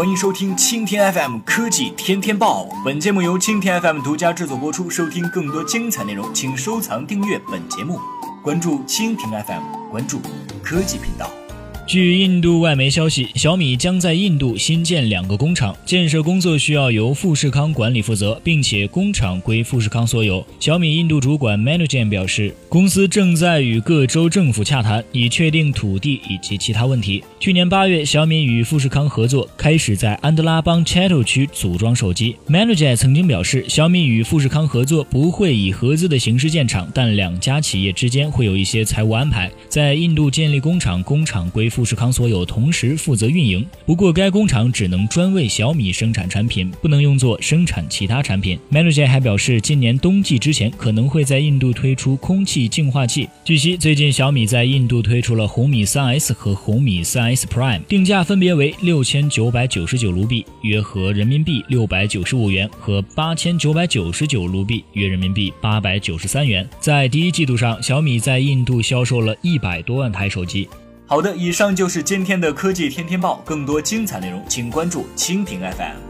欢迎收听蜻蜓 FM 科技天天报。本节目由蜻蜓 FM 独家制作播出。收听更多精彩内容，请收藏订阅本节目，关注蜻蜓 FM，关注科技频道。据印度外媒消息，小米将在印度新建两个工厂，建设工作需要由富士康管理负责，并且工厂归富士康所有。小米印度主管 Manujan 表示，公司正在与各州政府洽谈，以确定土地以及其他问题。去年八月，小米与富士康合作，开始在安德拉邦 Chato 区组装手机。Manujan 曾经表示，小米与富士康合作不会以合资的形式建厂，但两家企业之间会有一些财务安排。在印度建立工厂，工厂归富。富士康所有，同时负责运营。不过，该工厂只能专为小米生产产品，不能用作生产其他产品。Manager 还表示，今年冬季之前可能会在印度推出空气净化器。据悉，最近小米在印度推出了红米 3S 和红米 3S Prime，定价分别为六千九百九十九卢比（约合人民币六百九十五元）和八千九百九十九卢比（约人民币八百九十三元）。在第一季度上，小米在印度销售了一百多万台手机。好的，以上就是今天的科技天天报。更多精彩内容，请关注蜻蜓 FM。